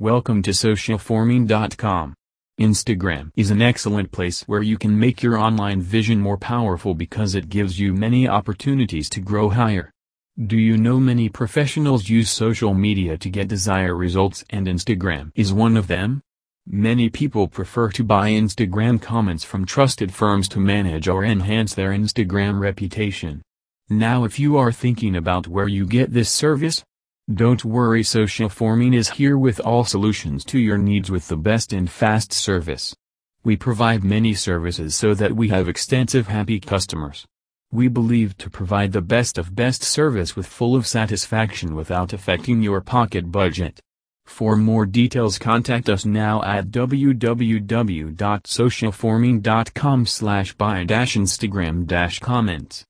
Welcome to socialforming.com. Instagram is an excellent place where you can make your online vision more powerful because it gives you many opportunities to grow higher. Do you know many professionals use social media to get desired results and Instagram is one of them? Many people prefer to buy Instagram comments from trusted firms to manage or enhance their Instagram reputation. Now if you are thinking about where you get this service, don't worry Social Forming is here with all solutions to your needs with the best and fast service. We provide many services so that we have extensive happy customers. We believe to provide the best of best service with full of satisfaction without affecting your pocket budget. For more details contact us now at www.socialforming.com slash buy-instagram-comments.